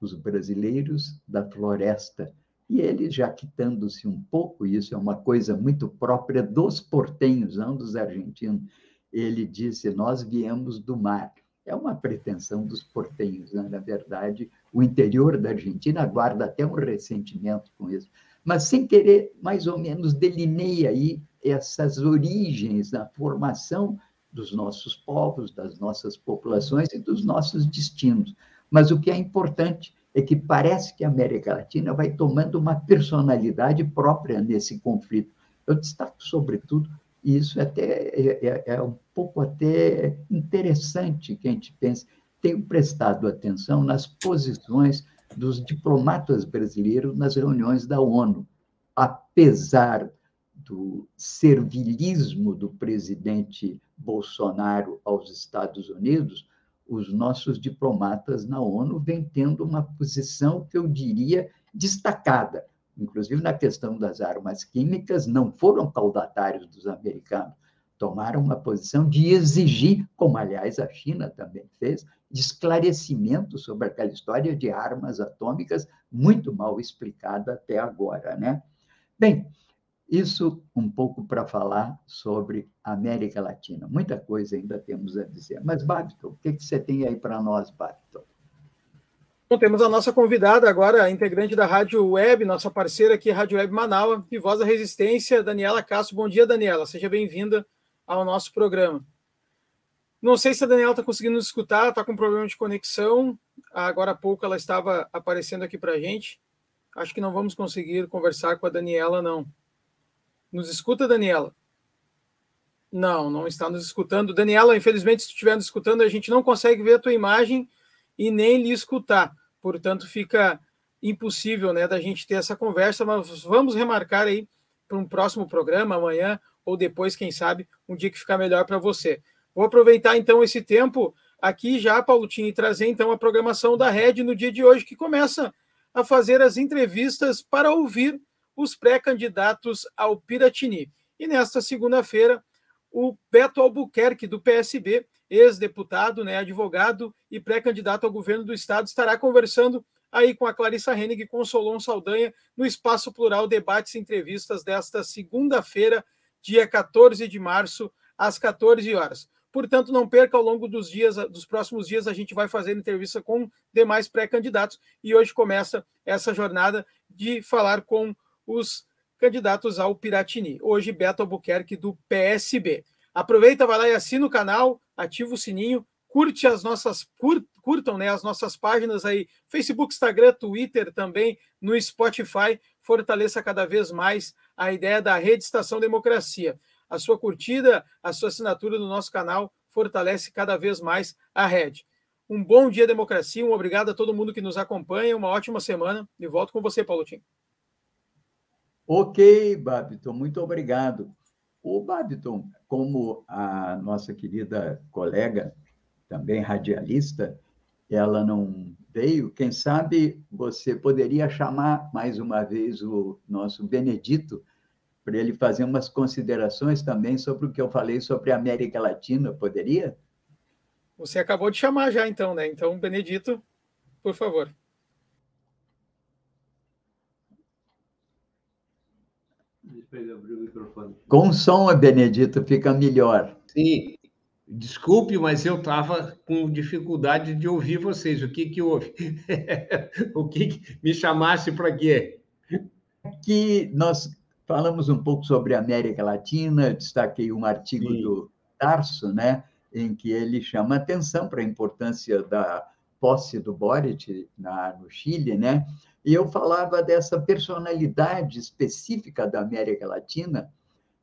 Speaker 1: os brasileiros da floresta e ele, já quitando-se um pouco, isso é uma coisa muito própria dos portenhos, não dos argentinos, ele disse: Nós viemos do mar. É uma pretensão dos portenhos, né? na verdade, o interior da Argentina guarda até um ressentimento com isso, mas sem querer, mais ou menos, delineia aí essas origens da formação dos nossos povos, das nossas populações e dos nossos destinos. Mas o que é importante é que parece que a América Latina vai tomando uma personalidade própria nesse conflito. Eu destaco, sobretudo, E isso até é, é, é um pouco até interessante que a gente pense. Tenho prestado atenção nas posições dos diplomatas brasileiros nas reuniões da ONU, apesar do servilismo do presidente Bolsonaro aos Estados Unidos, os nossos diplomatas na ONU vêm tendo uma posição que eu diria destacada. Inclusive, na questão das armas químicas, não foram caudatários dos americanos, tomaram uma posição de exigir, como aliás a China também fez, de esclarecimento sobre aquela história de armas atômicas muito mal explicada até agora, né? Bem, isso um pouco para falar sobre a América Latina. Muita coisa ainda temos a dizer. Mas, Babton, o que, que você tem aí para nós, Babton?
Speaker 2: Bom, temos a nossa convidada agora, integrante da Rádio Web, nossa parceira aqui, Rádio Web Manaus, e Voz da Resistência, Daniela Castro. Bom dia, Daniela. Seja bem-vinda ao nosso programa. Não sei se a Daniela está conseguindo nos escutar, está com problema de conexão. Agora há pouco ela estava aparecendo aqui para a gente. Acho que não vamos conseguir conversar com a Daniela, não. Nos escuta, Daniela? Não, não está nos escutando. Daniela, infelizmente, se estiver nos escutando, a gente não consegue ver a tua imagem e nem lhe escutar. Portanto, fica impossível né, da gente ter essa conversa, mas vamos remarcar aí para um próximo programa, amanhã ou depois, quem sabe, um dia que ficar melhor para você. Vou aproveitar então esse tempo aqui já, Paulotinho, e trazer então a programação da Rede no dia de hoje, que começa a fazer as entrevistas para ouvir os pré-candidatos ao Piratini. E nesta segunda-feira, o Beto Albuquerque, do PSB, ex-deputado, né, advogado e pré-candidato ao governo do estado, estará conversando aí com a Clarissa Hennig e com o Solon Saldanha no Espaço Plural Debates e Entrevistas desta segunda-feira, dia 14 de março, às 14 horas. Portanto, não perca ao longo dos dias, dos próximos dias, a gente vai fazer entrevista com demais pré-candidatos e hoje começa essa jornada de falar com os candidatos ao Piratini. Hoje, Beto Albuquerque, do PSB. Aproveita, vai lá e assina o canal, ativa o sininho, curte as nossas, cur, curtam né, as nossas páginas aí, Facebook, Instagram, Twitter também, no Spotify, fortaleça cada vez mais a ideia da Rede Estação Democracia. A sua curtida, a sua assinatura no nosso canal fortalece cada vez mais a rede. Um bom dia, democracia, um obrigado a todo mundo que nos acompanha, uma ótima semana e volto com você, Paulo Tim.
Speaker 1: Ok, Babiton, muito obrigado. O Babiton, como a nossa querida colega, também radialista, ela não veio, quem sabe você poderia chamar mais uma vez o nosso Benedito para ele fazer umas considerações também sobre o que eu falei sobre a América Latina, poderia?
Speaker 2: Você acabou de chamar já, então, né? Então, Benedito, por favor.
Speaker 1: Com som, Benedito, fica melhor.
Speaker 3: Sim. Desculpe, mas eu estava com dificuldade de ouvir vocês. O que, que houve? o que, que me chamasse para quê?
Speaker 1: Aqui nós falamos um pouco sobre a América Latina, destaquei um artigo Sim. do Tarso, né, em que ele chama atenção para a importância da posse do Boric na, no Chile, né? E eu falava dessa personalidade específica da América Latina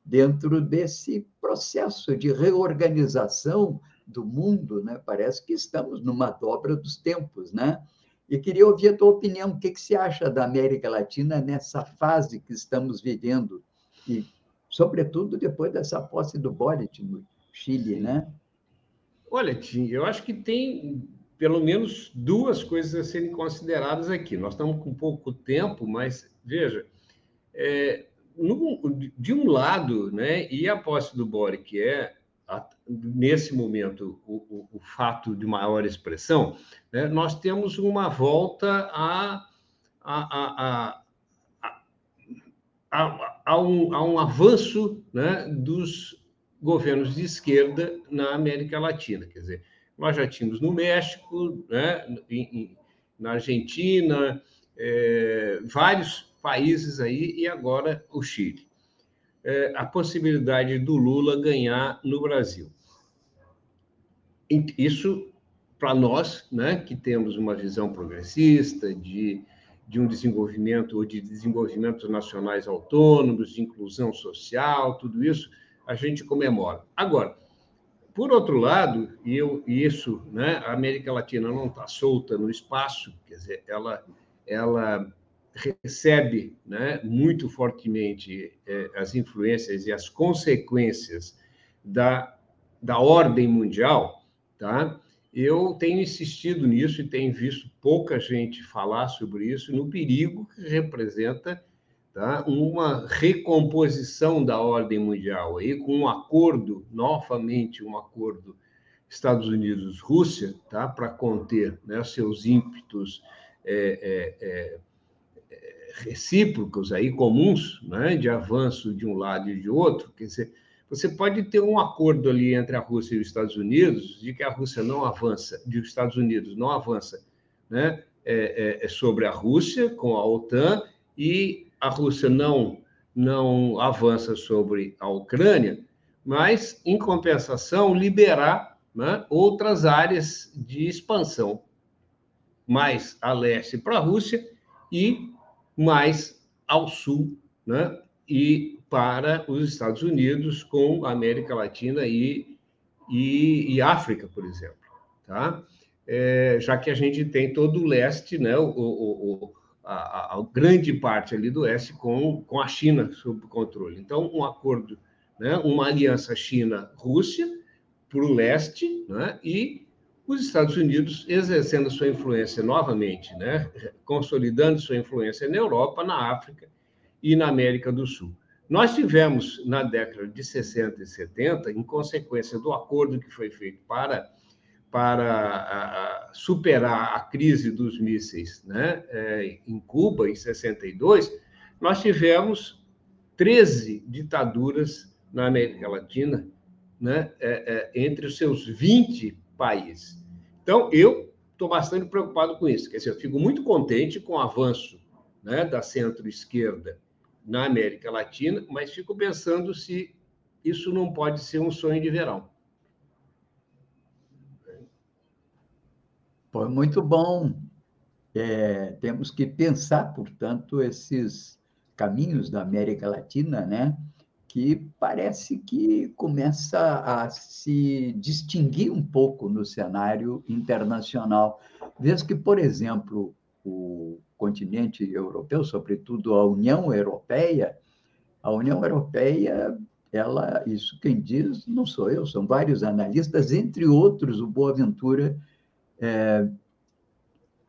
Speaker 1: dentro desse processo de reorganização do mundo, né? Parece que estamos numa dobra dos tempos, né? E queria ouvir a tua opinião, o que, que você acha da América Latina nessa fase que estamos vivendo e, sobretudo, depois dessa posse do Boric no Chile, né?
Speaker 3: Olha, Tim, eu acho que tem pelo menos duas coisas a serem consideradas aqui. Nós estamos com pouco tempo, mas veja, é, no, de um lado, né, e a posse do Boric é, a, nesse momento, o, o, o, fato de maior expressão, né, nós temos uma volta a, a, a, um, um avanço né, dos governos de esquerda na América Latina. Quer dizer, nós já tínhamos no México, né, em, na Argentina, é, vários países aí, e agora o Chile. É, a possibilidade do Lula ganhar no Brasil. Isso, para nós, né, que temos uma visão progressista, de, de um desenvolvimento, ou de desenvolvimentos nacionais autônomos, de inclusão social, tudo isso, a gente comemora. Agora, por outro lado, e eu, isso, né, a América Latina não está solta no espaço, quer dizer, ela, ela recebe né, muito fortemente é, as influências e as consequências da, da ordem mundial, tá? Eu tenho insistido nisso e tenho visto pouca gente falar sobre isso, no perigo que representa tá? uma recomposição da ordem mundial, aí, com um acordo, novamente um acordo Estados Unidos-Rússia, tá? para conter né, seus ímpetos é, é, recíprocos, aí, comuns, né, de avanço de um lado e de outro. Quer dizer, você pode ter um acordo ali entre a Rússia e os Estados Unidos de que a Rússia não avança, de os Estados Unidos não avança né, é, é, sobre a Rússia com a OTAN e a Rússia não, não avança sobre a Ucrânia, mas, em compensação, liberar né, outras áreas de expansão, mais a leste para a Rússia e mais ao sul, né, e para os Estados Unidos, com a América Latina e, e, e África, por exemplo. Tá? É, já que a gente tem todo o leste, né, o, o, a, a, grande parte ali do oeste com, com a China sob controle. Então, um acordo, né, uma aliança China-Rússia para o leste, né, e os Estados Unidos exercendo sua influência novamente, né, consolidando sua influência na Europa, na África e na América do Sul. Nós tivemos, na década de 60 e 70, em consequência do acordo que foi feito para para superar a crise dos mísseis né, é, em Cuba, em 62, nós tivemos 13 ditaduras na América Latina, né, é, é, entre os seus 20 países. Então, eu estou bastante preocupado com isso. Quer dizer, eu fico muito contente com o avanço né, da centro-esquerda na América Latina, mas fico pensando se isso não pode ser um sonho de verão.
Speaker 1: Foi muito bom. É, temos que pensar, portanto, esses caminhos da América Latina, né? Que parece que começa a se distinguir um pouco no cenário internacional. Vês que, por exemplo, o continente europeu, sobretudo a União Europeia, a União Europeia, ela, isso quem diz não sou eu, são vários analistas, entre outros o Boaventura é,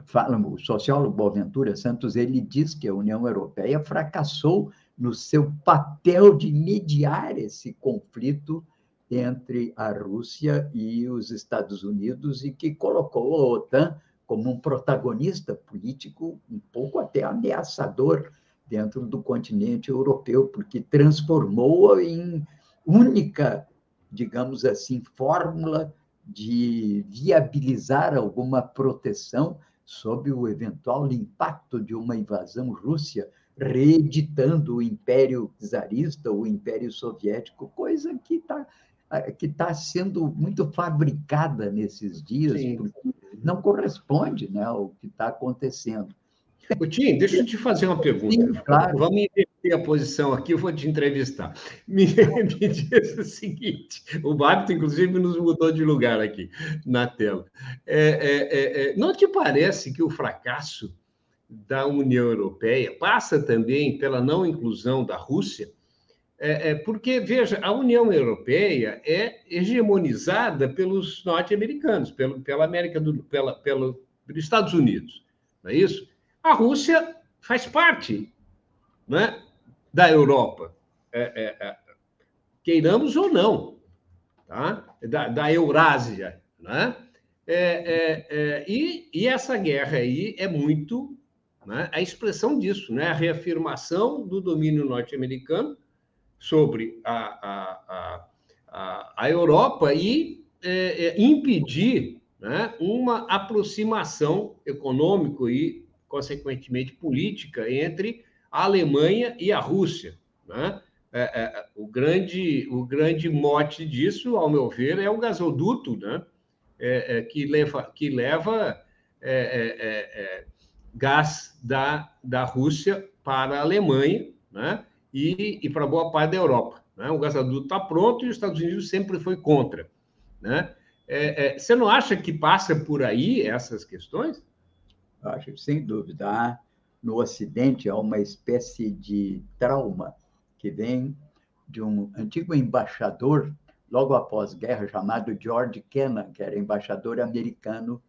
Speaker 1: fala, o sociólogo Boaventura Santos, ele diz que a União Europeia fracassou no seu papel de mediar esse conflito entre a Rússia e os Estados Unidos e que colocou a OTAN como um protagonista político um pouco até ameaçador dentro do continente europeu, porque transformou-a em única, digamos assim, fórmula de viabilizar alguma proteção sob o eventual impacto de uma invasão Rússia, reeditando o Império Czarista, o Império Soviético, coisa que está que tá sendo muito fabricada nesses dias, Sim. porque não corresponde né, ao que está acontecendo.
Speaker 3: Tim, deixa eu te fazer uma pergunta. Sim, claro. Vamos inverter a posição aqui, eu vou te entrevistar. Me, me diz o seguinte: o Babito, inclusive, nos mudou de lugar aqui na tela. É, é, é, é, não te parece que o fracasso da União Europeia passa também pela não inclusão da Rússia? É, é, porque, veja, a União Europeia é hegemonizada pelos norte-americanos, pela América do, pela, pelo, pelos Estados Unidos, não é isso? A Rússia faz parte né, da Europa, é, é, é, queiramos ou não, tá? da, da Eurásia. Né? É, é, é, e, e, essa guerra aí é muito né, a expressão disso, né? a reafirmação do domínio norte-americano sobre a, a, a, a, Europa e impedir né, uma aproximação econômica e consequentemente política, entre a Alemanha e a Rússia. Né? É, é, o, grande, o grande mote disso, ao meu ver, é o gasoduto, né? É, é que leva, que leva é, é, gás da, da Rússia para a Alemanha né? e, e para boa parte da Europa. Né? O gasoduto está pronto e os Estados Unidos sempre foi contra. Né? É, é, você não acha que passa por aí essas questões?
Speaker 1: Acho, sem dúvida. No Ocidente há uma espécie de trauma que vem de um antigo embaixador, logo após a guerra, chamado George Kennan, que era embaixador americano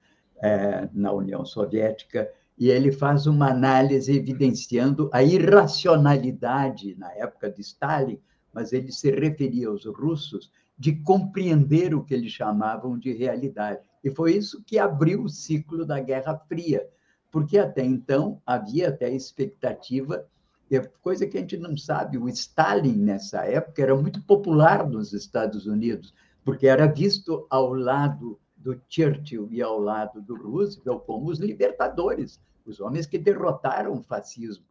Speaker 1: é, na União Soviética, e ele faz uma análise evidenciando a irracionalidade, na época de Stalin, mas ele se referia aos russos, de compreender o que eles chamavam de realidade. E foi isso que abriu o ciclo da Guerra Fria, porque até então havia até expectativa, coisa que a gente não sabe, o Stalin, nessa época, era muito popular nos Estados Unidos, porque era visto ao lado do Churchill e ao lado do Roosevelt como os libertadores, os homens que derrotaram o fascismo.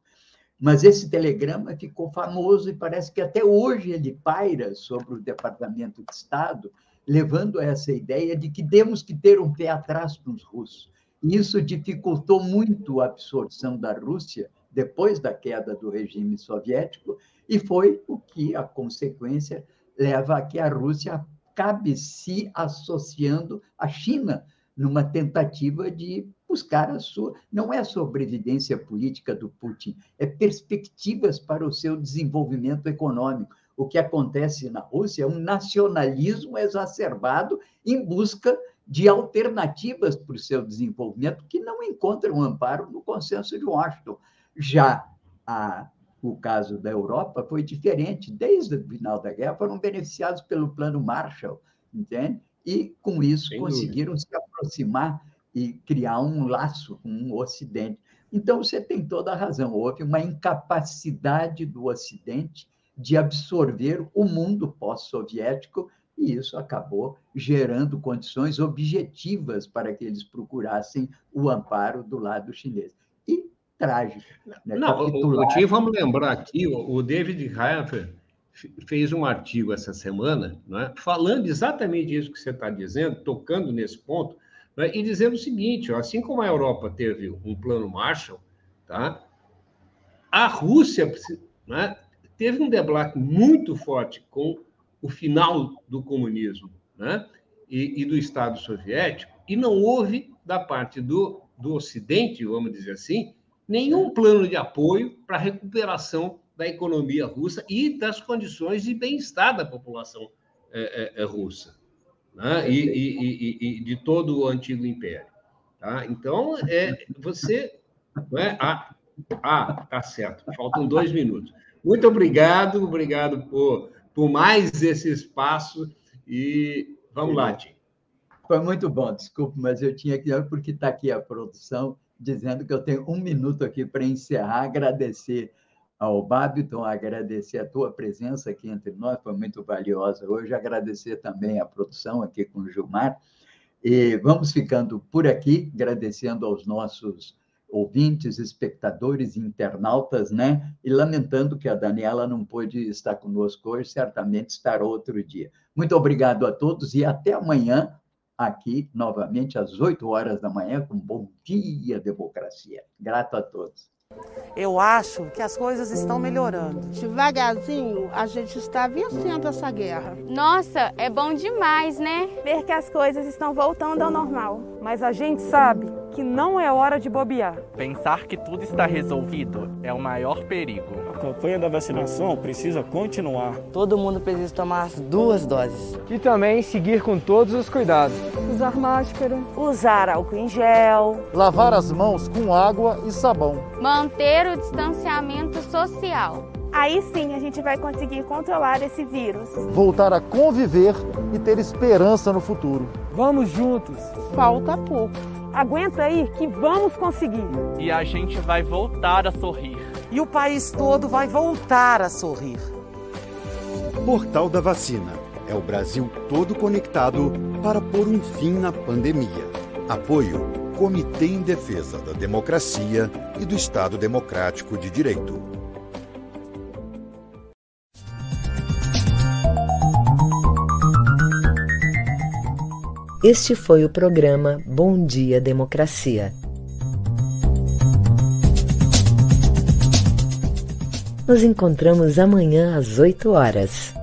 Speaker 1: Mas esse telegrama ficou famoso e parece que até hoje ele paira sobre o Departamento de Estado, levando a essa ideia de que temos que ter um pé atrás dos russos. E isso dificultou muito a absorção da Rússia depois da queda do regime soviético, e foi o que a consequência leva a que a Rússia acabe se associando à China numa tentativa de buscar a sua. Não é a sobrevivência política do Putin, é perspectivas para o seu desenvolvimento econômico. O que acontece na Rússia é um nacionalismo exacerbado em busca de alternativas para o seu desenvolvimento que não encontram amparo no consenso de Washington. Já a, o caso da Europa foi diferente. Desde o final da guerra, foram beneficiados pelo Plano Marshall, entende? E, com isso, Sem conseguiram dúvida. se aproximar e criar um laço com o Ocidente. Então, você tem toda a razão. Houve uma incapacidade do Ocidente de absorver o mundo pós-soviético, e isso acabou gerando condições objetivas para que eles procurassem o amparo do lado chinês. Trágico.
Speaker 3: Né? Não, o, o, vamos lembrar aqui, o David Heifer fez um artigo essa semana, é, falando exatamente isso que você está dizendo, tocando nesse ponto, é, e dizendo o seguinte: ó, assim como a Europa teve um plano Marshall, tá, a Rússia é, teve um debate muito forte com o final do comunismo né, e, e, do Estado soviético, e não houve, da parte do, do Ocidente, vamos dizer assim, nenhum plano de apoio para a recuperação da economia russa e das condições de bem-estar da população é, é, é russa né? e, e, e, e, de todo o antigo império. Tá? Então, é, você. Né? Ah, ah, tá certo, faltam dois minutos. Muito obrigado, obrigado por, por mais esse espaço e vamos lá, Tim.
Speaker 1: Foi muito bom, desculpe, mas eu tinha que, porque está aqui a produção dizendo que eu tenho um minuto aqui para encerrar, agradecer ao Babiton, agradecer a tua presença aqui entre nós, foi muito valiosa hoje, agradecer também a produção aqui com o Gilmar. E vamos ficando por aqui, agradecendo aos nossos ouvintes, espectadores, internautas, né? E lamentando que a Daniela não pôde estar conosco hoje, certamente estará outro dia. Muito obrigado a todos e até amanhã, aqui novamente às 8 horas da manhã, com Bom Dia Democracia. Grato a todos.
Speaker 4: Eu acho que as coisas estão melhorando.
Speaker 5: Devagarzinho, a gente está vencendo essa guerra.
Speaker 6: Nossa, é bom demais, né? Ver que as coisas estão voltando ao normal.
Speaker 4: Mas a gente sabe que não é hora de bobear.
Speaker 7: Pensar que tudo está resolvido é o maior perigo.
Speaker 8: A campanha da vacinação precisa continuar.
Speaker 9: Todo mundo precisa tomar as duas doses.
Speaker 10: E também seguir com todos os cuidados.
Speaker 11: Usar máscara.
Speaker 12: Usar álcool em gel.
Speaker 13: Lavar as mãos com água e sabão.
Speaker 6: Manter o distanciamento social.
Speaker 14: Aí sim a gente vai conseguir controlar esse vírus.
Speaker 13: Voltar a conviver e ter esperança no futuro.
Speaker 10: Vamos juntos.
Speaker 5: Falta pouco.
Speaker 4: Aguenta aí que vamos conseguir.
Speaker 7: E a gente vai voltar a sorrir.
Speaker 4: E o país todo vai voltar a sorrir.
Speaker 15: Portal da Vacina. É o Brasil todo conectado para pôr um fim na pandemia. Apoio Comitê em Defesa da Democracia e do Estado Democrático de Direito.
Speaker 16: Este foi o programa Bom Dia Democracia. Nos encontramos amanhã às 8 horas.